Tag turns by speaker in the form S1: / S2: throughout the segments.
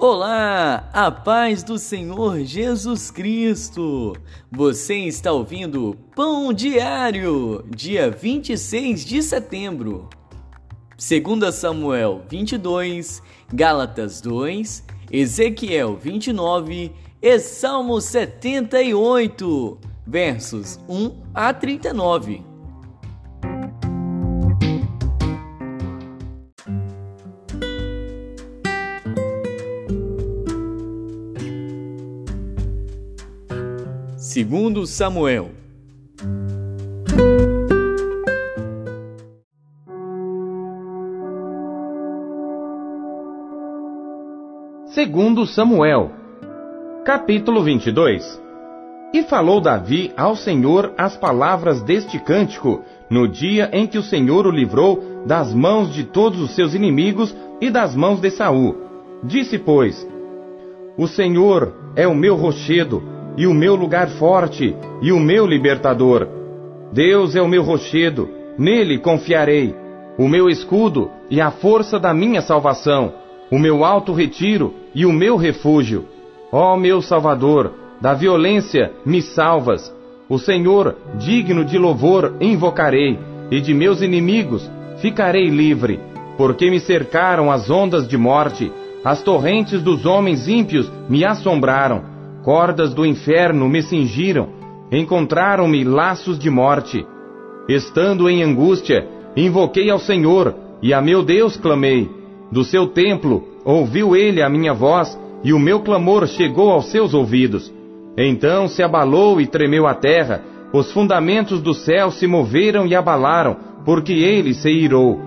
S1: Olá, a paz do Senhor Jesus Cristo. Você está ouvindo Pão Diário, dia 26 de setembro. 2 Samuel 22, Gálatas 2, Ezequiel 29 e Salmo 78, versos 1 a 39. Segundo Samuel.
S2: Segundo Samuel, capítulo 22. E falou Davi ao Senhor as palavras deste cântico, no dia em que o Senhor o livrou das mãos de todos os seus inimigos e das mãos de Saul. Disse, pois: O Senhor é o meu rochedo e o meu lugar forte, e o meu libertador. Deus é o meu rochedo, nele confiarei, o meu escudo e a força da minha salvação, o meu alto retiro e o meu refúgio. Ó meu Salvador, da violência me salvas. O Senhor, digno de louvor, invocarei, e de meus inimigos ficarei livre, porque me cercaram as ondas de morte, as torrentes dos homens ímpios me assombraram cordas do inferno me cingiram, encontraram-me laços de morte. Estando em angústia, invoquei ao Senhor, e a meu Deus clamei. Do seu templo ouviu ele a minha voz, e o meu clamor chegou aos seus ouvidos. Então se abalou e tremeu a terra, os fundamentos do céu se moveram e abalaram, porque ele se irou.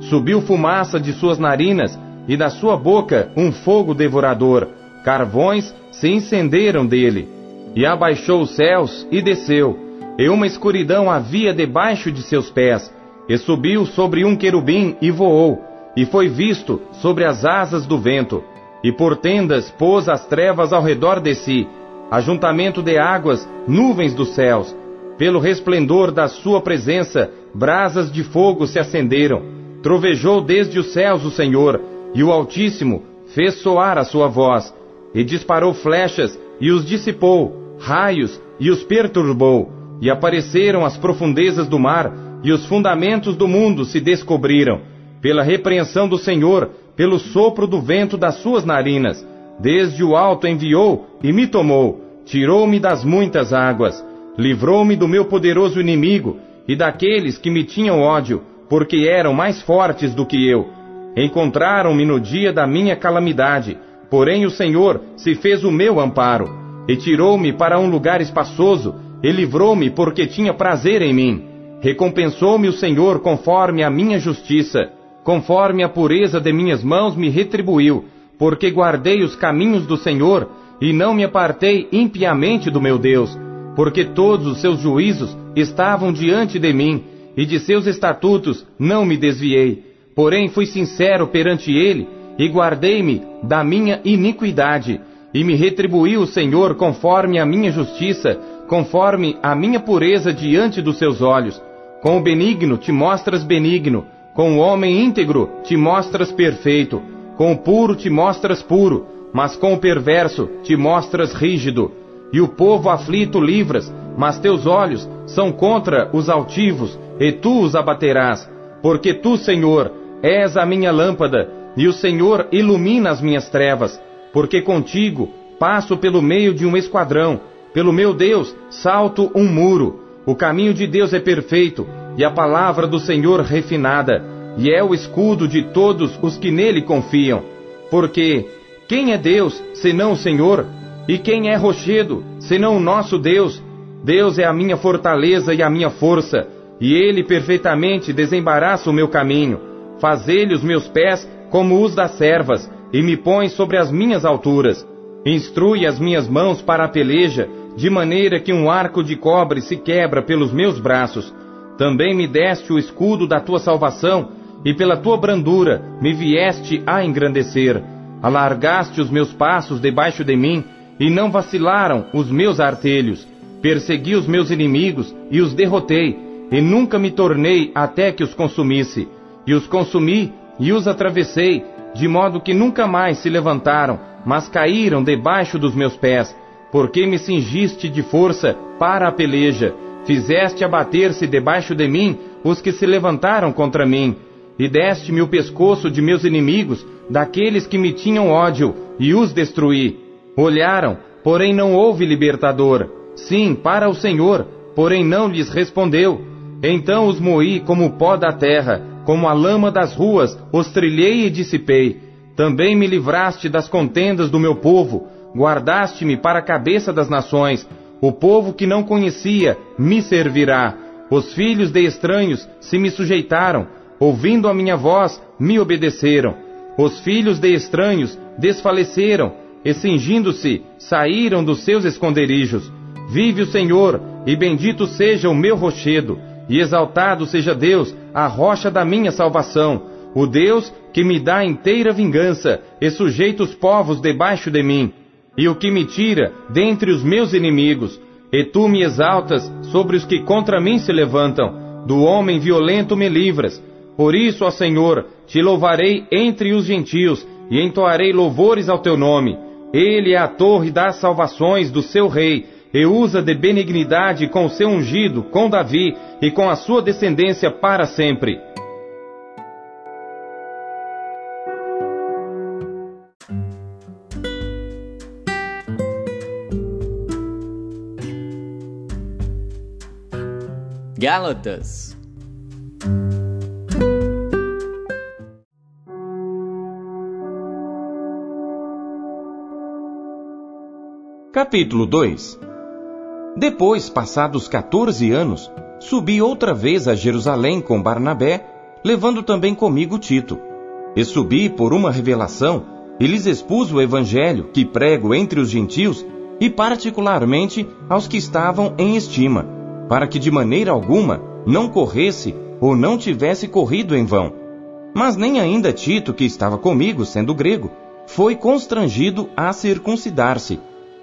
S2: Subiu fumaça de suas narinas, e da sua boca um fogo devorador. Carvões se incenderam dele, e abaixou os céus e desceu, e uma escuridão havia debaixo de seus pés, e subiu sobre um querubim e voou, e foi visto sobre as asas do vento, e por tendas pôs as trevas ao redor de si, ajuntamento de águas, nuvens dos céus. Pelo resplendor da sua presença, brasas de fogo se acenderam. Trovejou desde os céus o Senhor, e o Altíssimo fez soar a sua voz e disparou flechas, e os dissipou, raios, e os perturbou, e apareceram as profundezas do mar, e os fundamentos do mundo se descobriram, pela repreensão do Senhor, pelo sopro do vento das suas narinas. Desde o alto enviou e me tomou, tirou-me das muitas águas, livrou-me do meu poderoso inimigo e daqueles que me tinham ódio, porque eram mais fortes do que eu. Encontraram-me no dia da minha calamidade, Porém o Senhor se fez o meu amparo, e tirou-me para um lugar espaçoso, e livrou-me porque tinha prazer em mim. Recompensou-me o Senhor conforme a minha justiça, conforme a pureza de minhas mãos me retribuiu, porque guardei os caminhos do Senhor, e não me apartei impiamente do meu Deus, porque todos os seus juízos estavam diante de mim, e de seus estatutos não me desviei. Porém fui sincero perante ele, e guardei-me da minha iniquidade, e me retribuiu o Senhor conforme a minha justiça, conforme a minha pureza diante dos seus olhos. Com o benigno te mostras benigno, com o homem íntegro te mostras perfeito, com o puro te mostras puro, mas com o perverso te mostras rígido. E o povo aflito livras, mas teus olhos são contra os altivos, e tu os abaterás. Porque tu, Senhor, és a minha lâmpada, e o Senhor ilumina as minhas trevas, porque contigo passo pelo meio de um esquadrão, pelo meu Deus salto um muro. O caminho de Deus é perfeito, e a palavra do Senhor refinada, e é o escudo de todos os que nele confiam. Porque quem é Deus, senão o Senhor? E quem é rochedo, senão o nosso Deus? Deus é a minha fortaleza e a minha força, e ele perfeitamente desembaraça o meu caminho. Faz ele os meus pés como os das servas, e me põe sobre as minhas alturas. Instrui as minhas mãos para a peleja, de maneira que um arco de cobre se quebra pelos meus braços. Também me deste o escudo da tua salvação, e pela tua brandura me vieste a engrandecer. Alargaste os meus passos debaixo de mim, e não vacilaram os meus artelhos. Persegui os meus inimigos e os derrotei, e nunca me tornei até que os consumisse. E os consumi e os atravessei, de modo que nunca mais se levantaram, mas caíram debaixo dos meus pés, porque me cingiste de força para a peleja. Fizeste abater-se debaixo de mim os que se levantaram contra mim, e deste-me o pescoço de meus inimigos, daqueles que me tinham ódio, e os destruí. Olharam, porém não houve libertador. Sim, para o Senhor, porém não lhes respondeu. Então os moí como pó da terra, como a lama das ruas, os trilhei e dissipei. Também me livraste das contendas do meu povo, guardaste-me para a cabeça das nações. O povo que não conhecia me servirá. Os filhos de estranhos se me sujeitaram, ouvindo a minha voz, me obedeceram. Os filhos de estranhos desfaleceram, e cingindo-se, saíram dos seus esconderijos. Vive o Senhor, e bendito seja o meu rochedo, e exaltado seja Deus, a rocha da minha salvação, o Deus que me dá inteira vingança, e sujeita os povos debaixo de mim, e o que me tira dentre os meus inimigos. E tu me exaltas sobre os que contra mim se levantam, do homem violento me livras. Por isso, ó Senhor, te louvarei entre os gentios, e entoarei louvores ao teu nome. Ele é a torre das salvações do seu rei, e usa de benignidade com o seu ungido, com Davi, e com a sua descendência para sempre.
S1: Gálatas
S2: Capítulo 2 Depois, passados 14 anos, subi outra vez a Jerusalém com Barnabé, levando também comigo Tito. E subi por uma revelação, e lhes expus o evangelho que prego entre os gentios, e particularmente aos que estavam em estima, para que de maneira alguma não corresse ou não tivesse corrido em vão. Mas nem ainda Tito, que estava comigo, sendo grego, foi constrangido a circuncidar-se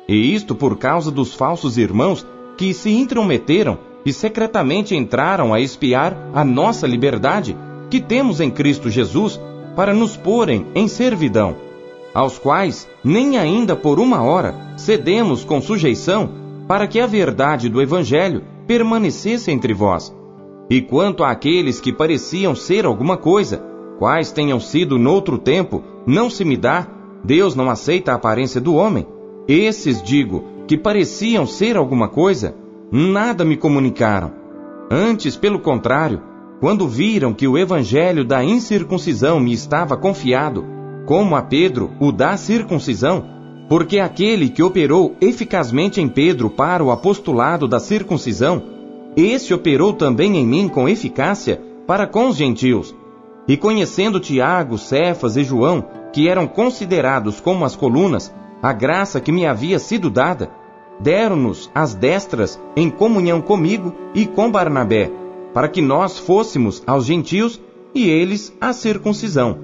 S2: e isto por causa dos falsos irmãos que se intrometeram e secretamente entraram a espiar a nossa liberdade que temos em Cristo Jesus para nos porem em servidão, aos quais nem ainda por uma hora cedemos com sujeição para que a verdade do Evangelho permanecesse entre vós. E quanto àqueles que pareciam ser alguma coisa, quais tenham sido noutro tempo, não se me dá, Deus não aceita a aparência do homem, esses, digo, que pareciam ser alguma coisa, nada me comunicaram. Antes, pelo contrário, quando viram que o evangelho da incircuncisão me estava confiado, como a Pedro o da circuncisão, porque aquele que operou eficazmente em Pedro para o apostolado da circuncisão, esse operou também em mim com eficácia para com os gentios. E conhecendo Tiago, Cefas e João, que eram considerados como as colunas, a graça que me havia sido dada, deram-nos as destras em comunhão comigo e com Barnabé, para que nós fôssemos aos gentios e eles à circuncisão,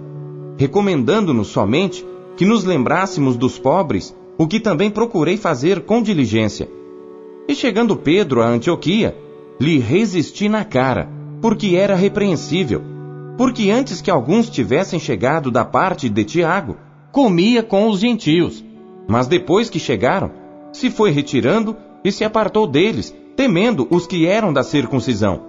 S2: recomendando-nos somente que nos lembrássemos dos pobres, o que também procurei fazer com diligência. E chegando Pedro a Antioquia, lhe resisti na cara, porque era repreensível, porque antes que alguns tivessem chegado da parte de Tiago, comia com os gentios mas depois que chegaram, se foi retirando e se apartou deles, temendo os que eram da circuncisão.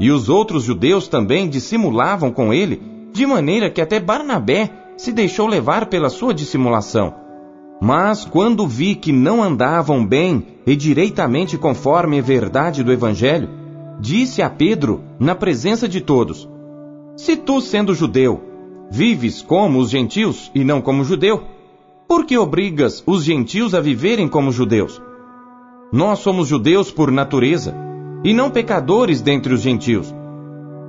S2: E os outros judeus também dissimulavam com ele, de maneira que até Barnabé se deixou levar pela sua dissimulação. Mas quando vi que não andavam bem e direitamente conforme a verdade do Evangelho, disse a Pedro, na presença de todos: Se tu, sendo judeu, vives como os gentios e não como judeu, por que obrigas os gentios a viverem como judeus? Nós somos judeus por natureza, e não pecadores dentre os gentios.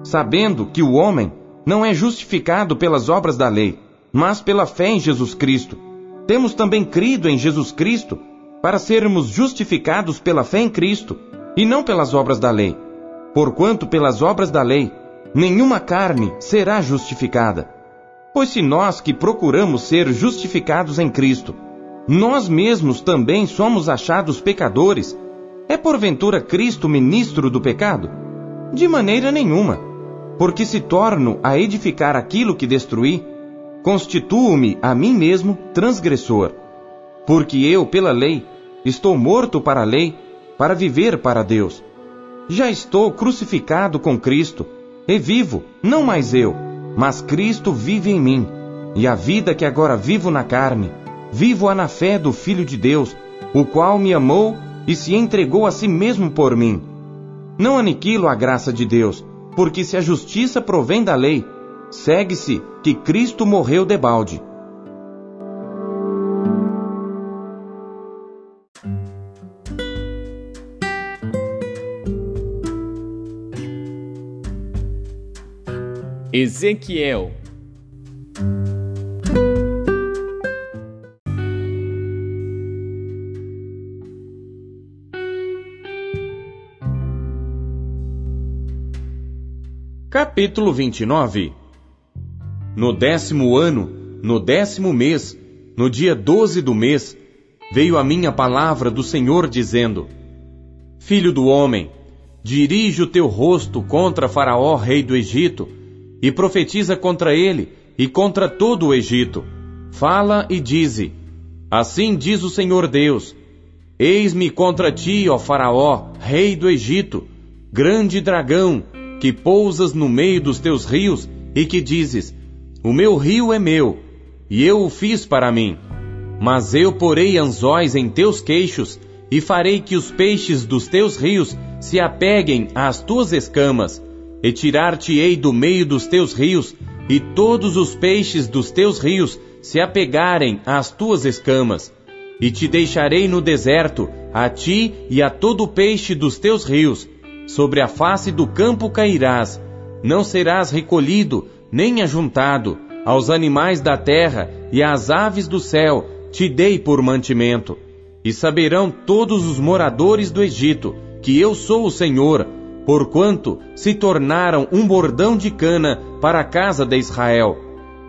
S2: Sabendo que o homem não é justificado pelas obras da lei, mas pela fé em Jesus Cristo. Temos também crido em Jesus Cristo para sermos justificados pela fé em Cristo e não pelas obras da lei. Porquanto pelas obras da lei nenhuma carne será justificada. Pois se nós que procuramos ser justificados em Cristo, nós mesmos também somos achados pecadores, é porventura Cristo ministro do pecado? De maneira nenhuma, porque se torno a edificar aquilo que destruí, constituo-me a mim mesmo transgressor. Porque eu, pela lei, estou morto para a lei, para viver para Deus. Já estou crucificado com Cristo, e vivo, não mais eu, mas Cristo vive em mim. E a vida que agora vivo na carne, vivo-a na fé do Filho de Deus, o qual me amou e se entregou a si mesmo por mim. Não aniquilo a graça de Deus, porque se a justiça provém da lei, segue-se que Cristo morreu debalde.
S1: Ezequiel.
S2: Capítulo 29 No décimo ano, no décimo mês, no dia doze do mês, veio a minha palavra do Senhor dizendo: Filho do homem, dirige o teu rosto contra Faraó, rei do Egito, e profetiza contra ele e contra todo o Egito. Fala e dize: Assim diz o Senhor Deus: Eis-me contra ti, ó Faraó, rei do Egito, grande dragão, que pousas no meio dos teus rios e que dizes: O meu rio é meu, e eu o fiz para mim. Mas eu porei anzóis em teus queixos e farei que os peixes dos teus rios se apeguem às tuas escamas, e tirar-te-ei do meio dos teus rios, e todos os peixes dos teus rios se apegarem às tuas escamas. E te deixarei no deserto, a ti e a todo peixe dos teus rios, sobre a face do campo cairás, não serás recolhido, nem ajuntado, aos animais da terra e às aves do céu te dei por mantimento. E saberão todos os moradores do Egito que eu sou o Senhor, porquanto se tornaram um bordão de cana para a casa de Israel.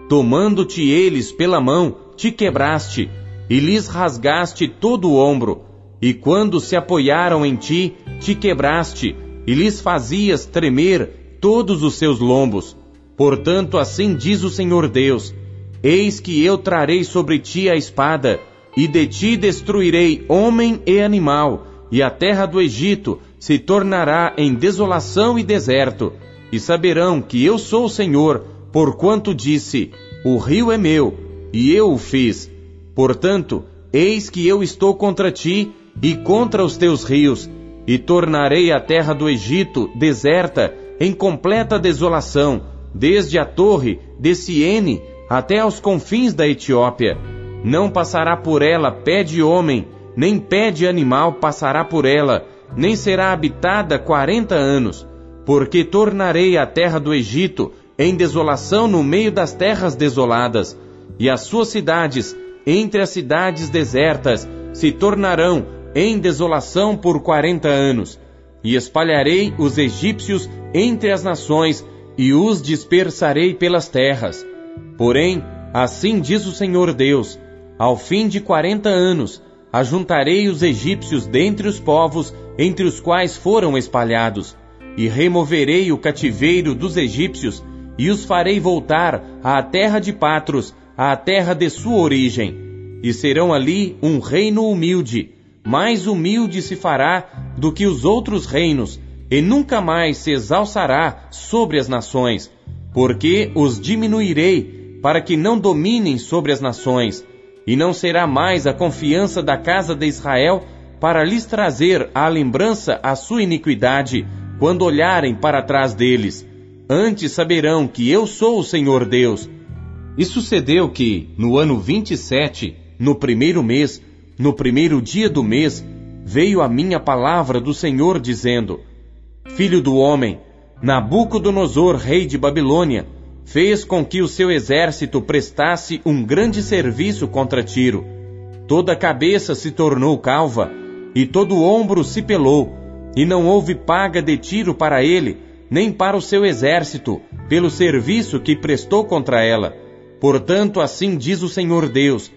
S2: Tomando-te eles pela mão, te quebraste, e lhes rasgaste todo o ombro, e quando se apoiaram em ti, te quebraste, e lhes fazias tremer todos os seus lombos. Portanto, assim diz o Senhor Deus: Eis que eu trarei sobre ti a espada, e de ti destruirei homem e animal, e a terra do Egito se tornará em desolação e deserto, e saberão que eu sou o Senhor, porquanto disse: O rio é meu, e eu o fiz. Portanto, eis que eu estou contra ti e contra os teus rios, e tornarei a terra do Egito deserta, em completa desolação, desde a torre de Siene até aos confins da Etiópia. Não passará por ela pé de homem, nem pé de animal passará por ela, nem será habitada quarenta anos, porque tornarei a terra do Egito em desolação no meio das terras desoladas, e as suas cidades, entre as cidades desertas, se tornarão em desolação por quarenta anos, e espalharei os egípcios entre as nações, e os dispersarei pelas terras. Porém, assim diz o Senhor Deus: ao fim de quarenta anos, ajuntarei os egípcios dentre os povos entre os quais foram espalhados, e removerei o cativeiro dos egípcios, e os farei voltar à terra de Patros, à terra de sua origem, e serão ali um reino humilde, mais humilde se fará do que os outros reinos, e nunca mais se exalçará sobre as nações, porque os diminuirei para que não dominem sobre as nações, e não será mais a confiança da casa de Israel para lhes trazer à lembrança a sua iniquidade, quando olharem para trás deles. Antes saberão que eu sou o Senhor Deus. E sucedeu que, no ano 27, no primeiro mês, no primeiro dia do mês, veio a minha palavra do Senhor dizendo: Filho do homem, Nabucodonosor, rei de Babilônia, fez com que o seu exército prestasse um grande serviço contra Tiro. Toda a cabeça se tornou calva, e todo o ombro se pelou, e não houve paga de Tiro para ele, nem para o seu exército, pelo serviço que prestou contra ela. Portanto, assim diz o Senhor Deus: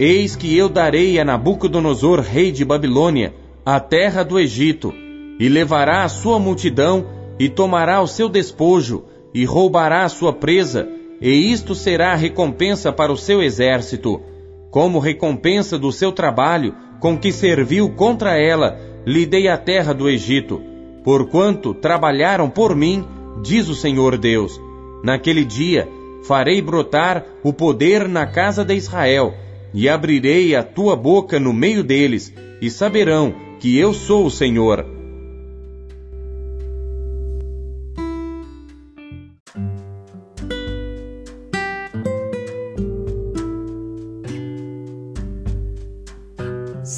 S2: Eis que eu darei a Nabucodonosor, rei de Babilônia, a terra do Egito, e levará a sua multidão, e tomará o seu despojo, e roubará a sua presa, e isto será a recompensa para o seu exército, como recompensa do seu trabalho com que serviu contra ela, lhe dei a terra do Egito, porquanto trabalharam por mim, diz o Senhor Deus. Naquele dia farei brotar o poder na casa de Israel, e abrirei a tua boca no meio deles, e saberão que eu sou o Senhor.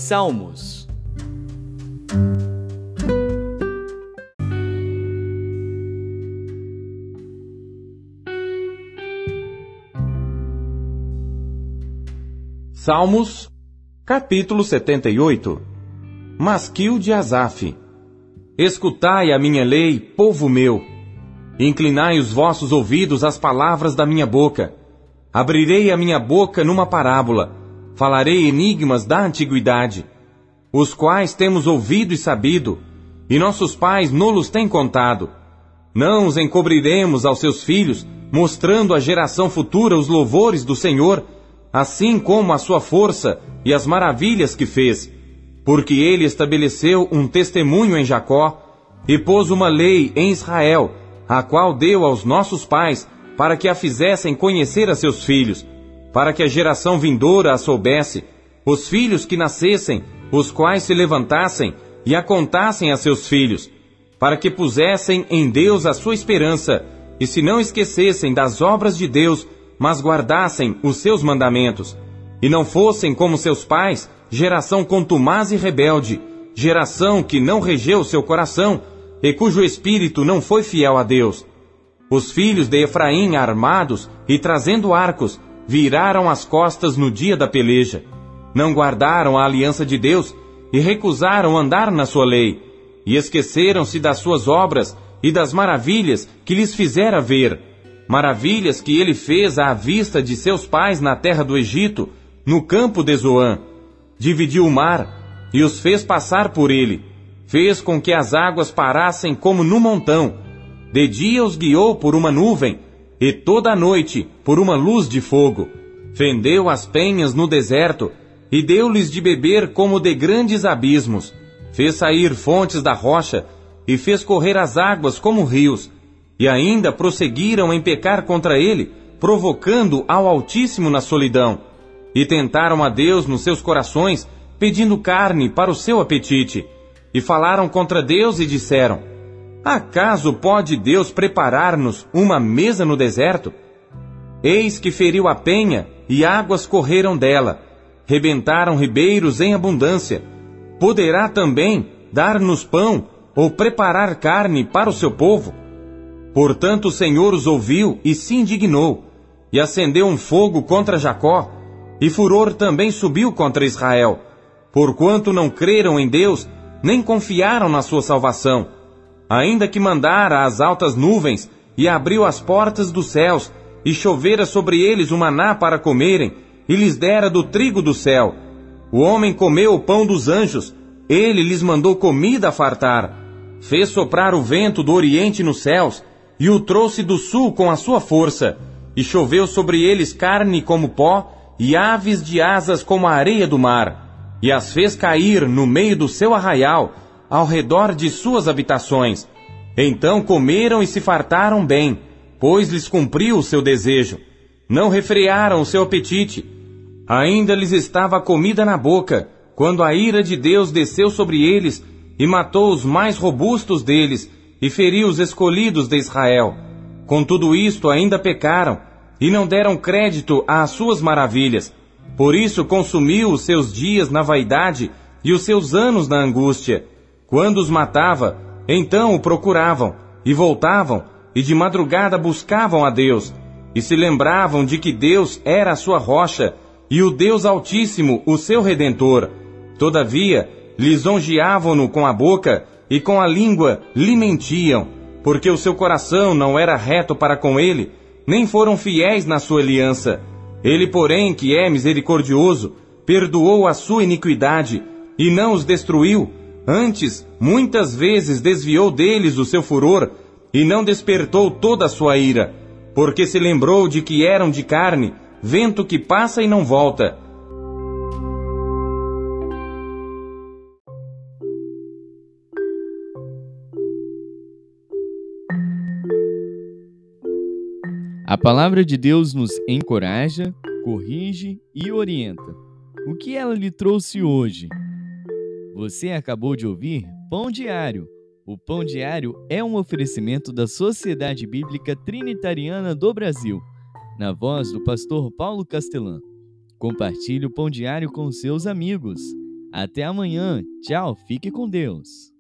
S1: Salmos
S2: Salmos, capítulo 78 Masquil de Asaf Escutai a minha lei, povo meu. Inclinai os vossos ouvidos às palavras da minha boca. Abrirei a minha boca numa parábola. Falarei enigmas da antiguidade, os quais temos ouvido e sabido, e nossos pais nolos têm contado. Não os encobriremos aos seus filhos, mostrando à geração futura os louvores do Senhor assim como a sua força e as maravilhas que fez, porque ele estabeleceu um testemunho em Jacó e pôs uma lei em Israel, a qual deu aos nossos pais para que a fizessem conhecer a seus filhos, para que a geração vindoura a soubesse, os filhos que nascessem, os quais se levantassem e a contassem a seus filhos, para que pusessem em Deus a sua esperança e se não esquecessem das obras de Deus mas guardassem os seus mandamentos, e não fossem como seus pais, geração contumaz e rebelde, geração que não regeu seu coração, e cujo espírito não foi fiel a Deus. Os filhos de Efraim, armados e trazendo arcos, viraram as costas no dia da peleja. Não guardaram a aliança de Deus e recusaram andar na sua lei, e esqueceram-se das suas obras e das maravilhas que lhes fizera ver maravilhas que ele fez à vista de seus pais na terra do Egito, no campo de Zoã. Dividiu o mar e os fez passar por ele. Fez com que as águas parassem como no montão. De dia os guiou por uma nuvem e toda a noite por uma luz de fogo. Fendeu as penhas no deserto e deu-lhes de beber como de grandes abismos. Fez sair fontes da rocha e fez correr as águas como rios e ainda prosseguiram em pecar contra ele, provocando ao Altíssimo na solidão, e tentaram a Deus nos seus corações, pedindo carne para o seu apetite, e falaram contra Deus e disseram: Acaso pode Deus preparar-nos uma mesa no deserto? Eis que feriu a penha, e águas correram dela, rebentaram ribeiros em abundância. Poderá também dar-nos pão ou preparar carne para o seu povo? Portanto o Senhor os ouviu e se indignou, e acendeu um fogo contra Jacó, e furor também subiu contra Israel, porquanto não creram em Deus, nem confiaram na sua salvação. Ainda que mandara as altas nuvens, e abriu as portas dos céus, e chovera sobre eles o maná para comerem, e lhes dera do trigo do céu. O homem comeu o pão dos anjos, ele lhes mandou comida a fartar. Fez soprar o vento do oriente nos céus, e o trouxe do sul com a sua força, e choveu sobre eles carne como pó, e aves de asas como a areia do mar, e as fez cair no meio do seu arraial, ao redor de suas habitações. Então comeram e se fartaram bem, pois lhes cumpriu o seu desejo. Não refrearam o seu apetite. Ainda lhes estava comida na boca, quando a ira de Deus desceu sobre eles e matou os mais robustos deles, e feriu os escolhidos de Israel. Com tudo isto ainda pecaram, e não deram crédito às suas maravilhas. Por isso consumiu os seus dias na vaidade e os seus anos na angústia. Quando os matava, então o procuravam, e voltavam, e de madrugada buscavam a Deus, e se lembravam de que Deus era a sua rocha, e o Deus Altíssimo o seu Redentor. Todavia, lisonjeavam-no com a boca, e com a língua lhe mentiam, porque o seu coração não era reto para com ele, nem foram fiéis na sua aliança. Ele, porém, que é misericordioso, perdoou a sua iniquidade e não os destruiu, antes muitas vezes desviou deles o seu furor e não despertou toda a sua ira. porque se lembrou de que eram de carne, vento que passa e não volta.
S1: A palavra de Deus nos encoraja, corrige e orienta. O que ela lhe trouxe hoje? Você acabou de ouvir Pão Diário. O Pão Diário é um oferecimento da Sociedade Bíblica Trinitariana do Brasil, na voz do pastor Paulo Castelã. Compartilhe o Pão Diário com seus amigos. Até amanhã. Tchau, fique com Deus.